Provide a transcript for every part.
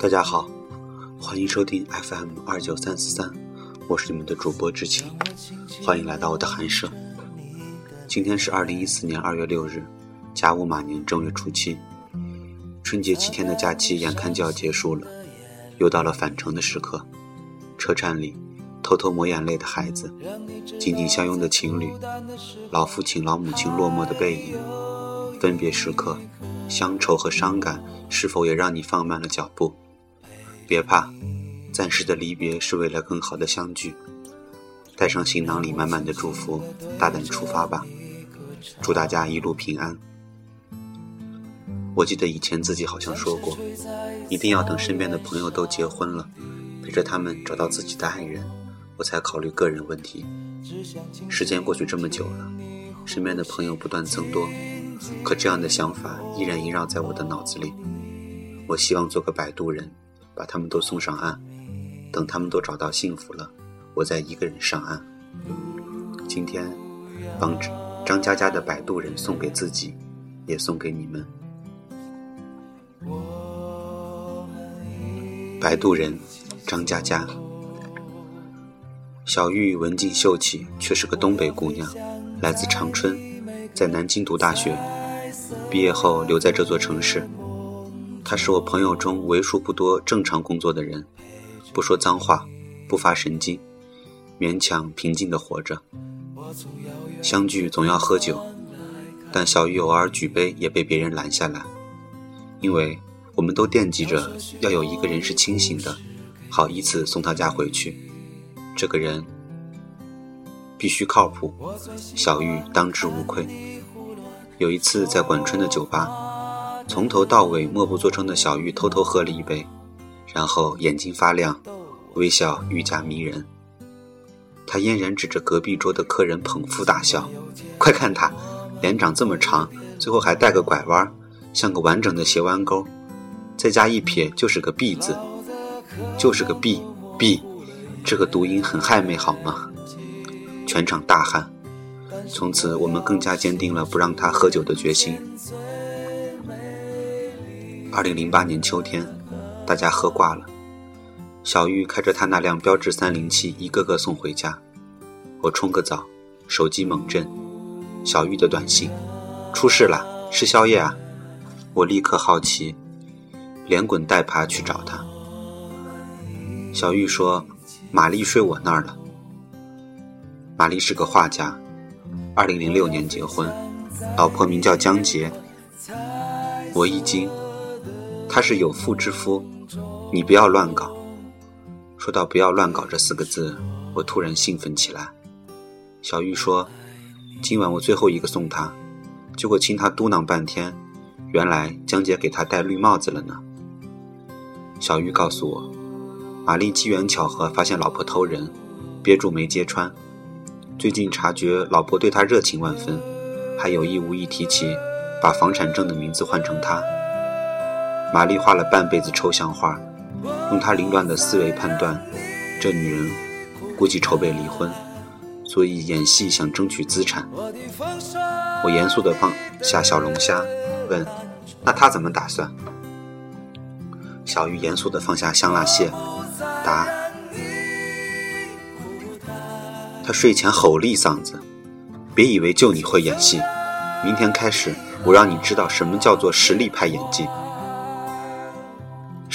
大家好，欢迎收听 FM 二九三四三，我是你们的主播知青，欢迎来到我的寒舍。今天是二零一四年二月六日，甲午马年正月初七，春节七天的假期眼看就要结束了，又到了返程的时刻。车站里，偷偷抹眼泪的孩子，紧紧相拥的情侣，老父亲老母亲落寞的背影，分别时刻，乡愁和伤感是否也让你放慢了脚步？别怕，暂时的离别是为了更好的相聚。带上行囊里满满的祝福，大胆出发吧！祝大家一路平安。我记得以前自己好像说过，一定要等身边的朋友都结婚了，陪着他们找到自己的爱人，我才考虑个人问题。时间过去这么久了，身边的朋友不断增多，可这样的想法依然萦绕在我的脑子里。我希望做个摆渡人，把他们都送上岸，等他们都找到幸福了。我再一个人上岸。今天，帮张嘉佳的《摆渡人》送给自己，也送给你们。《摆渡人》，张嘉佳。小玉文静秀气，却是个东北姑娘，来自长春，在南京读大学，毕业后留在这座城市。他是我朋友中为数不多正常工作的人，不说脏话，不发神经。勉强平静地活着，相聚总要喝酒，但小玉偶尔举杯也被别人拦下来，因为我们都惦记着要有一个人是清醒的，好依次送他家回去。这个人必须靠谱，小玉当之无愧。有一次在管春的酒吧，从头到尾默不作声的小玉偷偷喝了一杯，然后眼睛发亮，微笑愈加迷人。他嫣然指着隔壁桌的客人捧腹大笑：“快看他，脸长这么长，最后还带个拐弯，像个完整的斜弯钩，再加一撇就是个 B 字，就是个 B B，这个读音很暧昧好吗？”全场大喊。从此，我们更加坚定了不让他喝酒的决心。二零零八年秋天，大家喝挂了。小玉开着他那辆标致三零七，一个个送回家。我冲个澡，手机猛震，小玉的短信：出事了，吃宵夜啊！我立刻好奇，连滚带爬去找他。小玉说：“玛丽睡我那儿了。”玛丽是个画家，二零零六年结婚，老婆名叫江洁。我一惊，他是有妇之夫，你不要乱搞。说到“不要乱搞”这四个字，我突然兴奋起来。小玉说：“今晚我最后一个送他。”结果听他嘟囔半天，原来江姐给他戴绿帽子了呢。小玉告诉我，玛丽机缘巧合发现老婆偷人，憋住没揭穿。最近察觉老婆对他热情万分，还有意无意提起把房产证的名字换成他。玛丽画了半辈子抽象画。用她凌乱的思维判断，这女人估计筹备离婚，所以演戏想争取资产。我严肃地放下小龙虾，问：“那他怎么打算？”小玉严肃地放下香辣蟹，答：“他睡前吼了一嗓子，别以为就你会演戏，明天开始我让你知道什么叫做实力派演技。”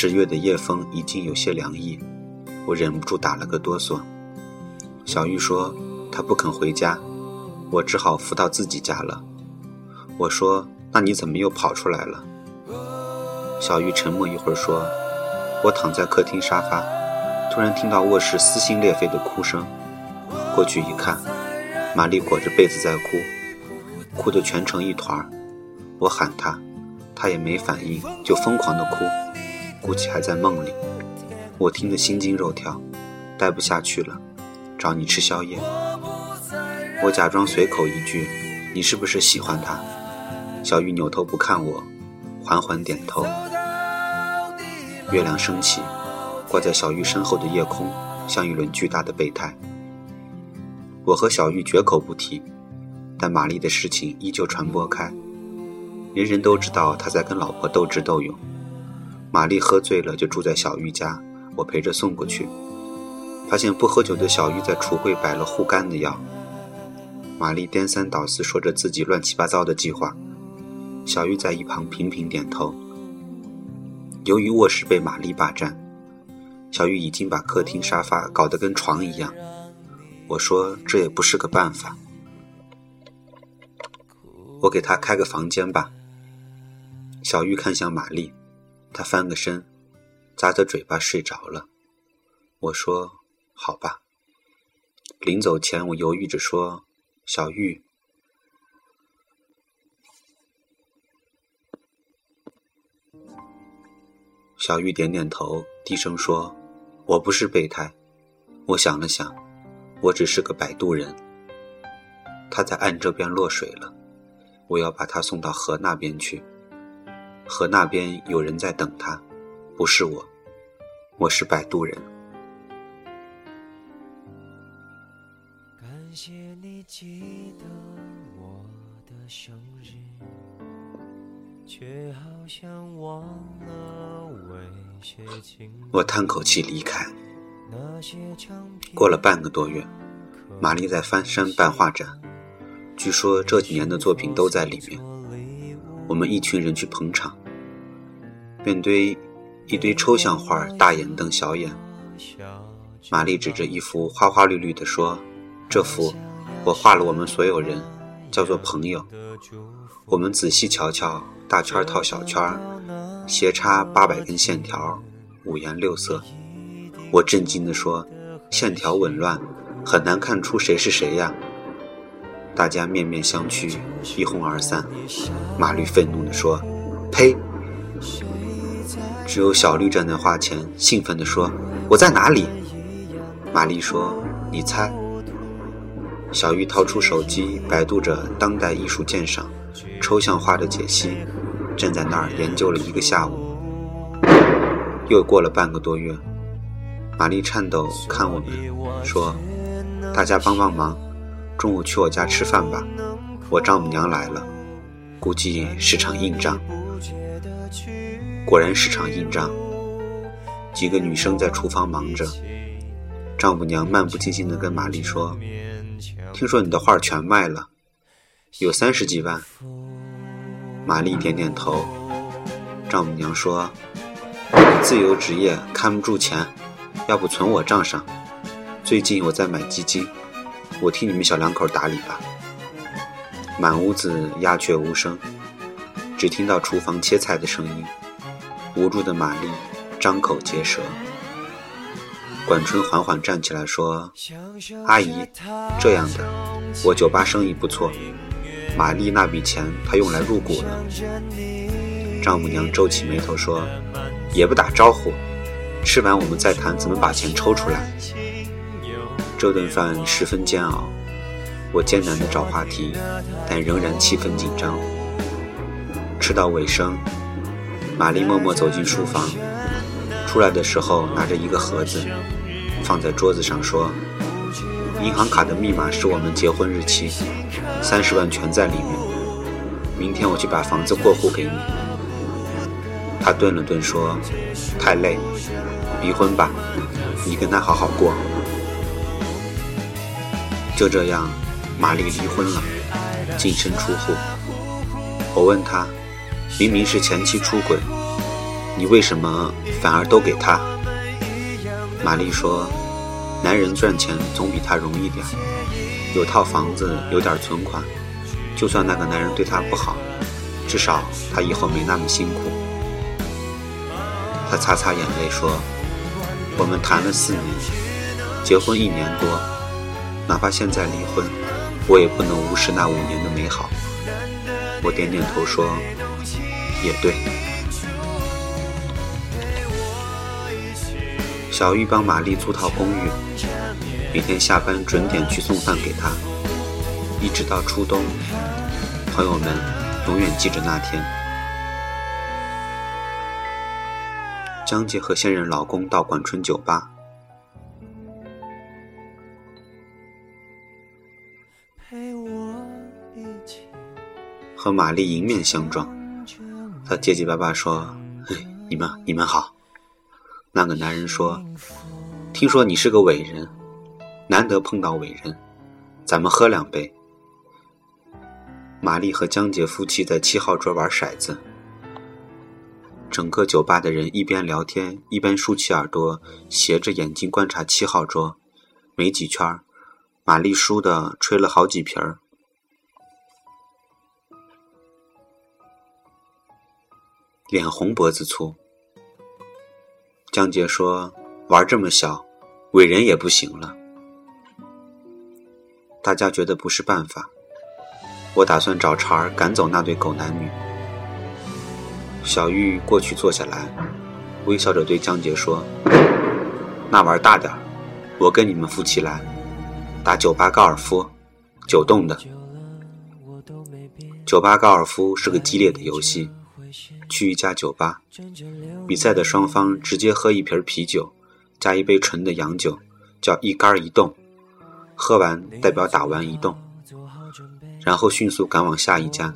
十月的夜风已经有些凉意，我忍不住打了个哆嗦。小玉说她不肯回家，我只好扶到自己家了。我说：“那你怎么又跑出来了？”小玉沉默一会儿说：“我躺在客厅沙发，突然听到卧室撕心裂肺的哭声。过去一看，玛丽裹着被子在哭，哭得全成一团儿。我喊她，她也没反应，就疯狂地哭。”估计还在梦里，我听得心惊肉跳，待不下去了，找你吃宵夜。我假装随口一句：“你是不是喜欢他？”小玉扭头不看我，缓缓点头。月亮升起，挂在小玉身后的夜空像一轮巨大的备胎。我和小玉绝口不提，但玛丽的事情依旧传播开，人人都知道他在跟老婆斗智斗勇。玛丽喝醉了，就住在小玉家，我陪着送过去。发现不喝酒的小玉在橱柜摆了护肝的药。玛丽颠三倒四说着自己乱七八糟的计划，小玉在一旁频频点头。由于卧室被玛丽霸占，小玉已经把客厅沙发搞得跟床一样。我说这也不是个办法，我给她开个房间吧。小玉看向玛丽，他翻个身，咂着嘴巴睡着了。我说。好吧。临走前，我犹豫着说：“小玉。”小玉点点头，低声说：“我不是备胎。”我想了想，我只是个摆渡人。他在岸这边落水了，我要把他送到河那边去。河那边有人在等他，不是我，我是摆渡人。感谢你记得我的生日，却好像忘了为谁我叹口气离开。过了半个多月，玛丽在翻山办画展，据说这几年的作品都在里面。我们一群人去捧场，面对一堆抽象画，大眼瞪小眼。玛丽指着一幅花花绿绿的说。这幅我画了，我们所有人叫做朋友。我们仔细瞧瞧，大圈套小圈，斜插八百根线条，五颜六色。我震惊地说：“线条紊乱，很难看出谁是谁呀！”大家面面相觑，一哄而散。马绿愤怒地说：“呸！”只有小绿站在画前，兴奋地说：“我在哪里？”玛丽说：“你猜。”小玉掏出手机，百度着当代艺术鉴赏、抽象画的解析，站在那儿研究了一个下午。又过了半个多月，玛丽颤抖看我们，说：“大家帮帮忙，中午去我家吃饭吧，我丈母娘来了，估计是场硬仗。”果然是场硬仗。几个女生在厨房忙着，丈母娘漫不经心地跟玛丽说。听说你的画全卖了，有三十几万。玛丽点点头。丈母娘说：“自由职业看不住钱，要不存我账上。最近我在买基金，我替你们小两口打理吧。”满屋子鸦雀无声，只听到厨房切菜的声音。无助的玛丽张口结舌。管春缓缓站起来说：“阿姨，这样的，我酒吧生意不错，玛丽那笔钱她用来入股了。”丈母娘皱起眉头说：“也不打招呼，吃完我们再谈怎么把钱抽出来。”这顿饭十分煎熬，我艰难地找话题，但仍然气氛紧张。吃到尾声，玛丽默默走进书房，出来的时候拿着一个盒子。放在桌子上说：“银行卡的密码是我们结婚日期，三十万全在里面。明天我去把房子过户给你。”他顿了顿说：“太累，离婚吧，你跟他好好过。”就这样，玛丽离婚了，净身出户。我问他：“明明是前妻出轨，你为什么反而都给他？”玛丽说：“男人赚钱总比她容易点，有套房子，有点存款，就算那个男人对她不好，至少她以后没那么辛苦。”她擦擦眼泪说：“我们谈了四年，结婚一年多，哪怕现在离婚，我也不能无视那五年的美好。”我点点头说：“也对。”小玉帮玛丽租套公寓，每天下班准点去送饭给她，一直到初冬。朋友们永远记着那天。江姐和现任老公到管春酒吧，和玛丽迎面相撞。他结结巴巴说：“嘿，你们你们好。那个男人说：“听说你是个伟人，难得碰到伟人，咱们喝两杯。”玛丽和江杰夫妻在七号桌玩骰子，整个酒吧的人一边聊天一边竖起耳朵，斜着眼睛观察七号桌。没几圈，玛丽输的吹了好几瓶儿。脸红脖子粗。江杰说：“玩这么小，伟人也不行了。”大家觉得不是办法，我打算找茬儿赶走那对狗男女。小玉过去坐下来，微笑着对江杰说：“那玩大点儿，我跟你们夫妻来打酒吧高尔夫，九洞的。酒吧高尔夫是个激烈的游戏。”去一家酒吧，比赛的双方直接喝一瓶啤酒，加一杯纯的洋酒，叫一杆一动。喝完代表打完一动，然后迅速赶往下一家。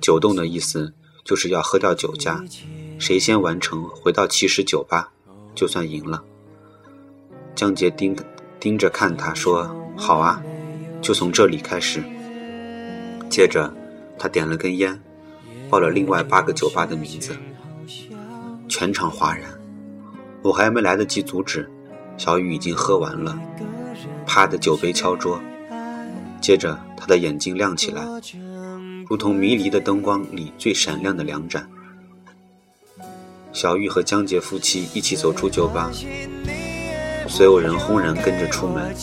九动的意思就是要喝掉九家，谁先完成回到起始酒吧，就算赢了。江杰盯盯着看他说：“好啊，就从这里开始。”接着他点了根烟。报了另外八个酒吧的名字，全场哗然。我还没来得及阻止，小雨已经喝完了，啪的酒杯敲桌。接着他的眼睛亮起来，如同迷离的灯光里最闪亮的两盏。小玉和江杰夫妻一起走出酒吧，所有人轰然跟着出门。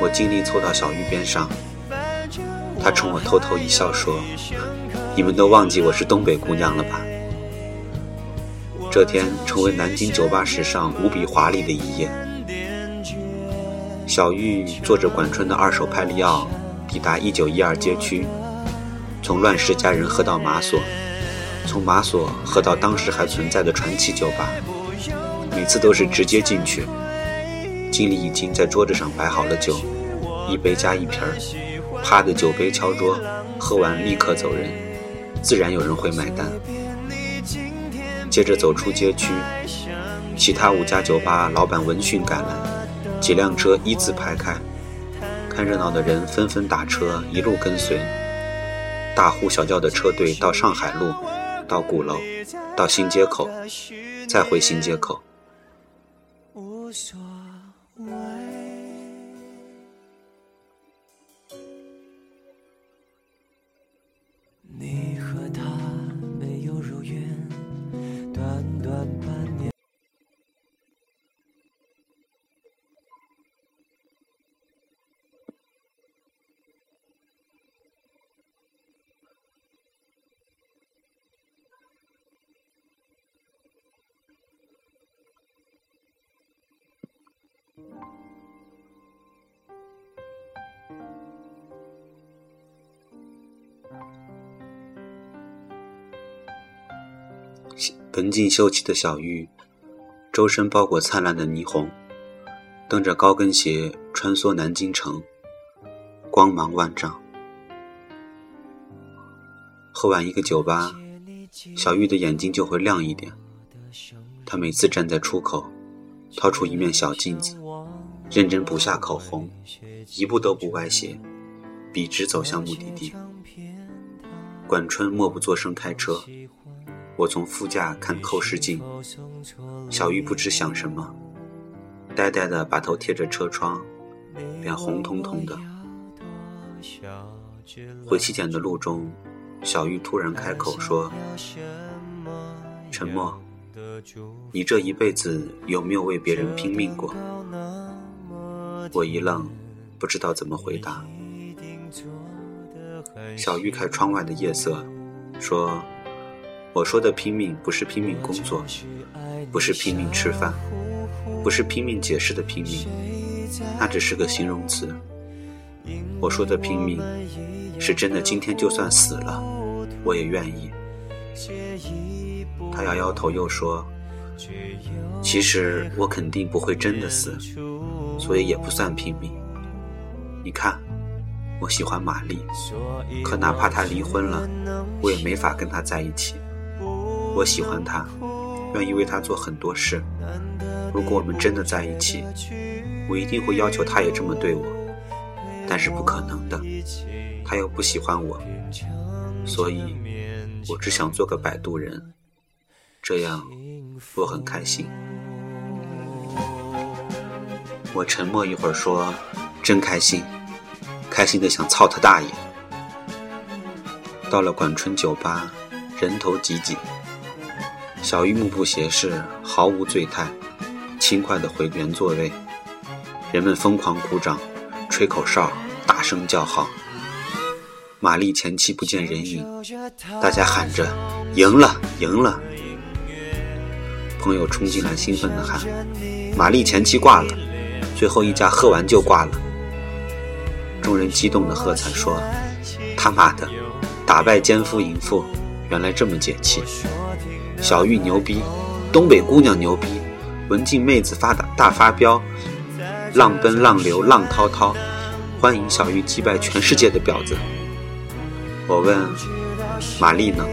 我尽力凑到小玉边上，他冲我偷偷一笑说。你们都忘记我是东北姑娘了吧？这天成为南京酒吧史上无比华丽的一页。小玉坐着管春的二手派利奥，抵达一九一二街区，从乱世佳人喝到马索，从马索喝到当时还存在的传奇酒吧，每次都是直接进去，经理已经在桌子上摆好了酒，一杯加一瓶儿，啪的酒杯敲桌，喝完立刻走人。自然有人会买单。接着走出街区，其他五家酒吧老板闻讯赶来，几辆车一字排开，看热闹的人纷纷打车一路跟随，大呼小叫的车队到上海路，到鼓楼，到新街口，再回新街口。无所你和他文静秀气的小玉，周身包裹灿烂的霓虹，蹬着高跟鞋穿梭南京城，光芒万丈。喝完一个酒吧，小玉的眼睛就会亮一点。她每次站在出口，掏出一面小镜子，认真补下口红，一步都不歪斜，笔直走向目的地。管春默不作声开车。我从副驾看后视镜，小玉不知想什么，呆呆的把头贴着车窗，脸红彤彤的。回起点的路中，小玉突然开口说：“沉默，你这一辈子有没有为别人拼命过？”我一愣，不知道怎么回答。小玉看窗外的夜色，说。我说的拼命不是拼命工作，不是拼命吃饭，不是拼命解释的拼命，那只是个形容词。我说的拼命，是真的。今天就算死了，我也愿意。他摇摇头，又说：“其实我肯定不会真的死，所以也不算拼命。你看，我喜欢玛丽，可哪怕她离婚了，我也没法跟她在一起。”我喜欢他，愿意为他做很多事。如果我们真的在一起，我一定会要求他也这么对我。但是不可能的，他又不喜欢我，所以我只想做个摆渡人，这样我很开心。我沉默一会儿，说：“真开心，开心的想操他大爷。”到了管春酒吧，人头挤挤。小玉目不斜视，毫无醉态，轻快地回原座位。人们疯狂鼓掌，吹口哨，大声叫好。玛丽前妻不见人影，大家喊着：“赢了，赢了！”朋友冲进来，兴奋地喊：“玛丽前妻挂了，最后一家喝完就挂了。”众人激动地喝彩说：“他妈的！”打败奸夫淫妇，原来这么解气。小玉牛逼，东北姑娘牛逼，文静妹子发大大发飙，浪奔浪流浪滔滔，欢迎小玉击败全世界的婊子。我问玛丽呢？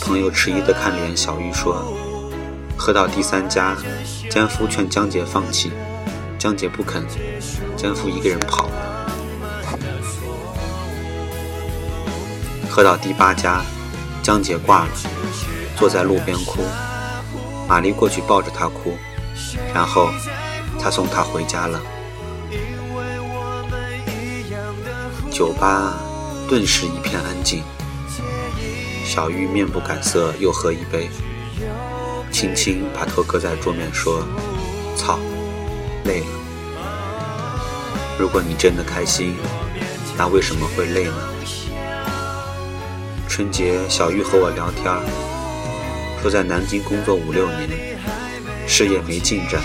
朋友迟疑的看脸，小玉说：“喝到第三家，奸夫劝江杰放弃，江杰不肯，奸夫一个人跑了。”喝到第八家，江杰挂了，坐在路边哭。玛丽过去抱着他哭，然后他送她回家了。酒吧顿时一片安静。小玉面不改色，又喝一杯，轻轻把头搁在桌面说：“操，累了。如果你真的开心，那为什么会累呢？”春节，小玉和我聊天，说在南京工作五六年，事业没进展，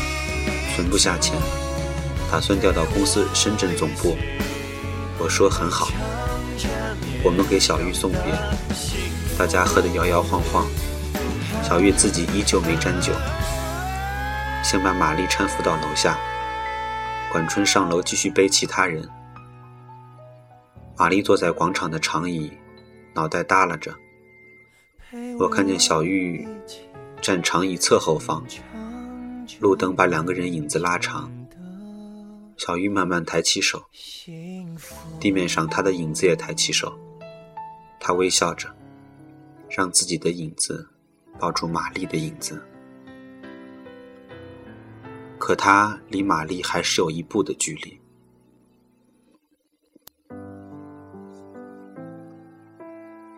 存不下钱，打算调到公司深圳总部。我说很好，我们给小玉送别，大家喝得摇摇晃晃，小玉自己依旧没沾酒，先把玛丽搀扶到楼下，管春上楼继续背其他人。玛丽坐在广场的长椅。脑袋耷拉着，我看见小玉站长椅侧后方，路灯把两个人影子拉长。小玉慢慢抬起手，地面上她的影子也抬起手，她微笑着，让自己的影子抱住玛丽的影子。可她离玛丽还是有一步的距离。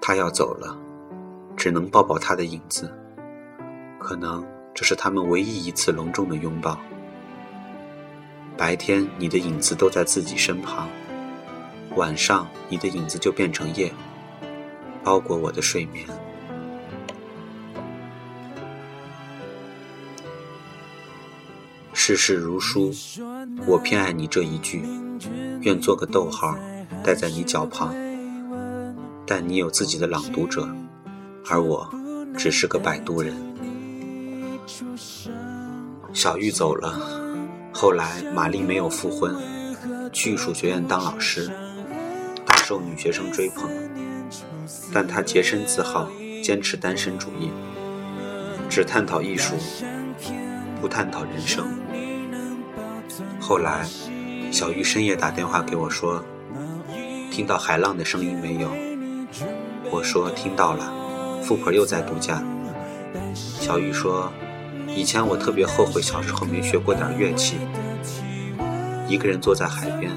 他要走了，只能抱抱他的影子。可能这是他们唯一一次隆重的拥抱。白天你的影子都在自己身旁，晚上你的影子就变成夜，包裹我的睡眠。世事如书，我偏爱你这一句，愿做个逗号，带在你脚旁。但你有自己的朗读者，而我只是个摆渡人。小玉走了，后来玛丽没有复婚，去艺术学院当老师，大受女学生追捧。但她洁身自好，坚持单身主义，只探讨艺术，不探讨人生。后来，小玉深夜打电话给我说：“听到海浪的声音没有？”我说听到了，富婆又在度假。小雨说，以前我特别后悔小时候没学过点乐器。一个人坐在海边，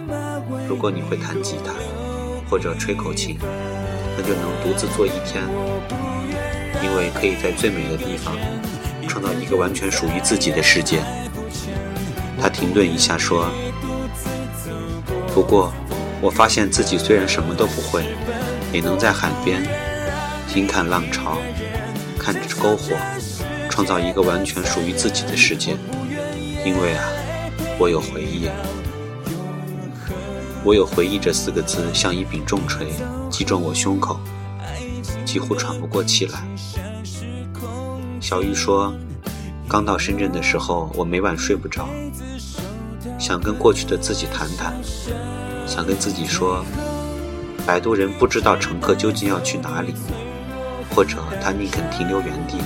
如果你会弹吉他或者吹口琴，那就能独自坐一天，因为可以在最美的地方创造一个完全属于自己的世界。他停顿一下说：“不过，我发现自己虽然什么都不会。”也能在海边听看浪潮，看着篝火，创造一个完全属于自己的世界。因为啊，我有回忆，我有回忆这四个字像一柄重锤击中我胸口，几乎喘不过气来。小玉说，刚到深圳的时候，我每晚睡不着，想跟过去的自己谈谈，想跟自己说。摆渡人不知道乘客究竟要去哪里，或者他宁肯停留原地。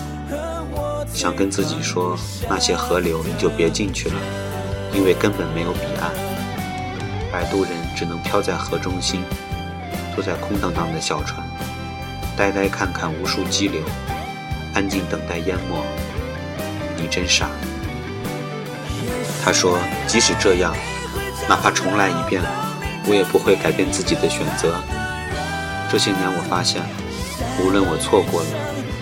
想跟自己说，那些河流你就别进去了，因为根本没有彼岸。摆渡人只能漂在河中心，坐在空荡荡的小船，呆呆看看无数激流，安静等待淹没。你真傻。他说，即使这样，哪怕重来一遍，我也不会改变自己的选择。这些年，我发现，无论我错过了、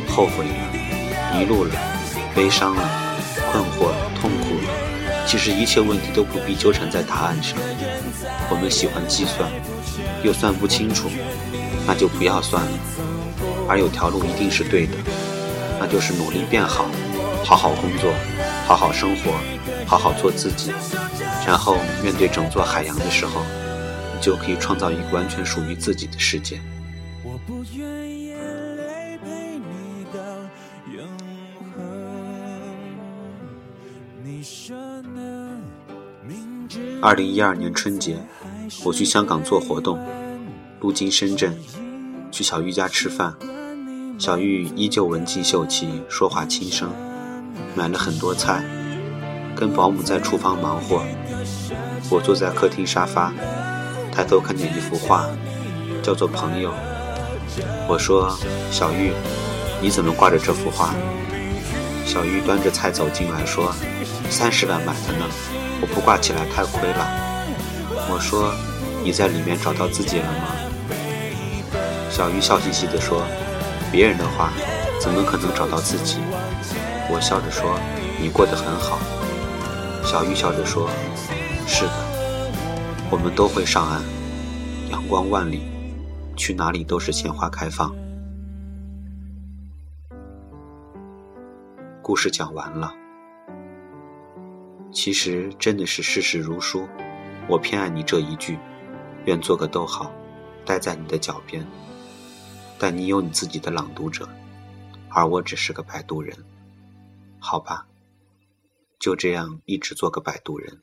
后悔了、迷路了、悲伤了、困惑了、痛苦了，其实一切问题都不必纠缠在答案上。我们喜欢计算，又算不清楚，那就不要算了。而有条路一定是对的，那就是努力变好，好好工作，好好生活，好好做自己。然后面对整座海洋的时候，你就可以创造一个完全属于自己的世界。不愿眼泪陪你到永恒。二零一二年春节，我去香港做活动，路经深圳，去小玉家吃饭。小玉依旧文静秀气，说话轻声，买了很多菜，跟保姆在厨房忙活。我坐在客厅沙发，抬头看见一幅画，叫做《朋友》。我说：“小玉，你怎么挂着这幅画？”小玉端着菜走进来，说：“三十万买的呢，我不挂起来太亏了。”我说：“你在里面找到自己了吗？”小玉笑嘻嘻地说：“别人的画，怎么可能找到自己？”我笑着说：“你过得很好。”小玉笑着说：“是的，我们都会上岸，阳光万里。”去哪里都是鲜花开放。故事讲完了，其实真的是事事如书。我偏爱你这一句，愿做个逗号，待在你的脚边。但你有你自己的朗读者，而我只是个摆渡人。好吧，就这样一直做个摆渡人。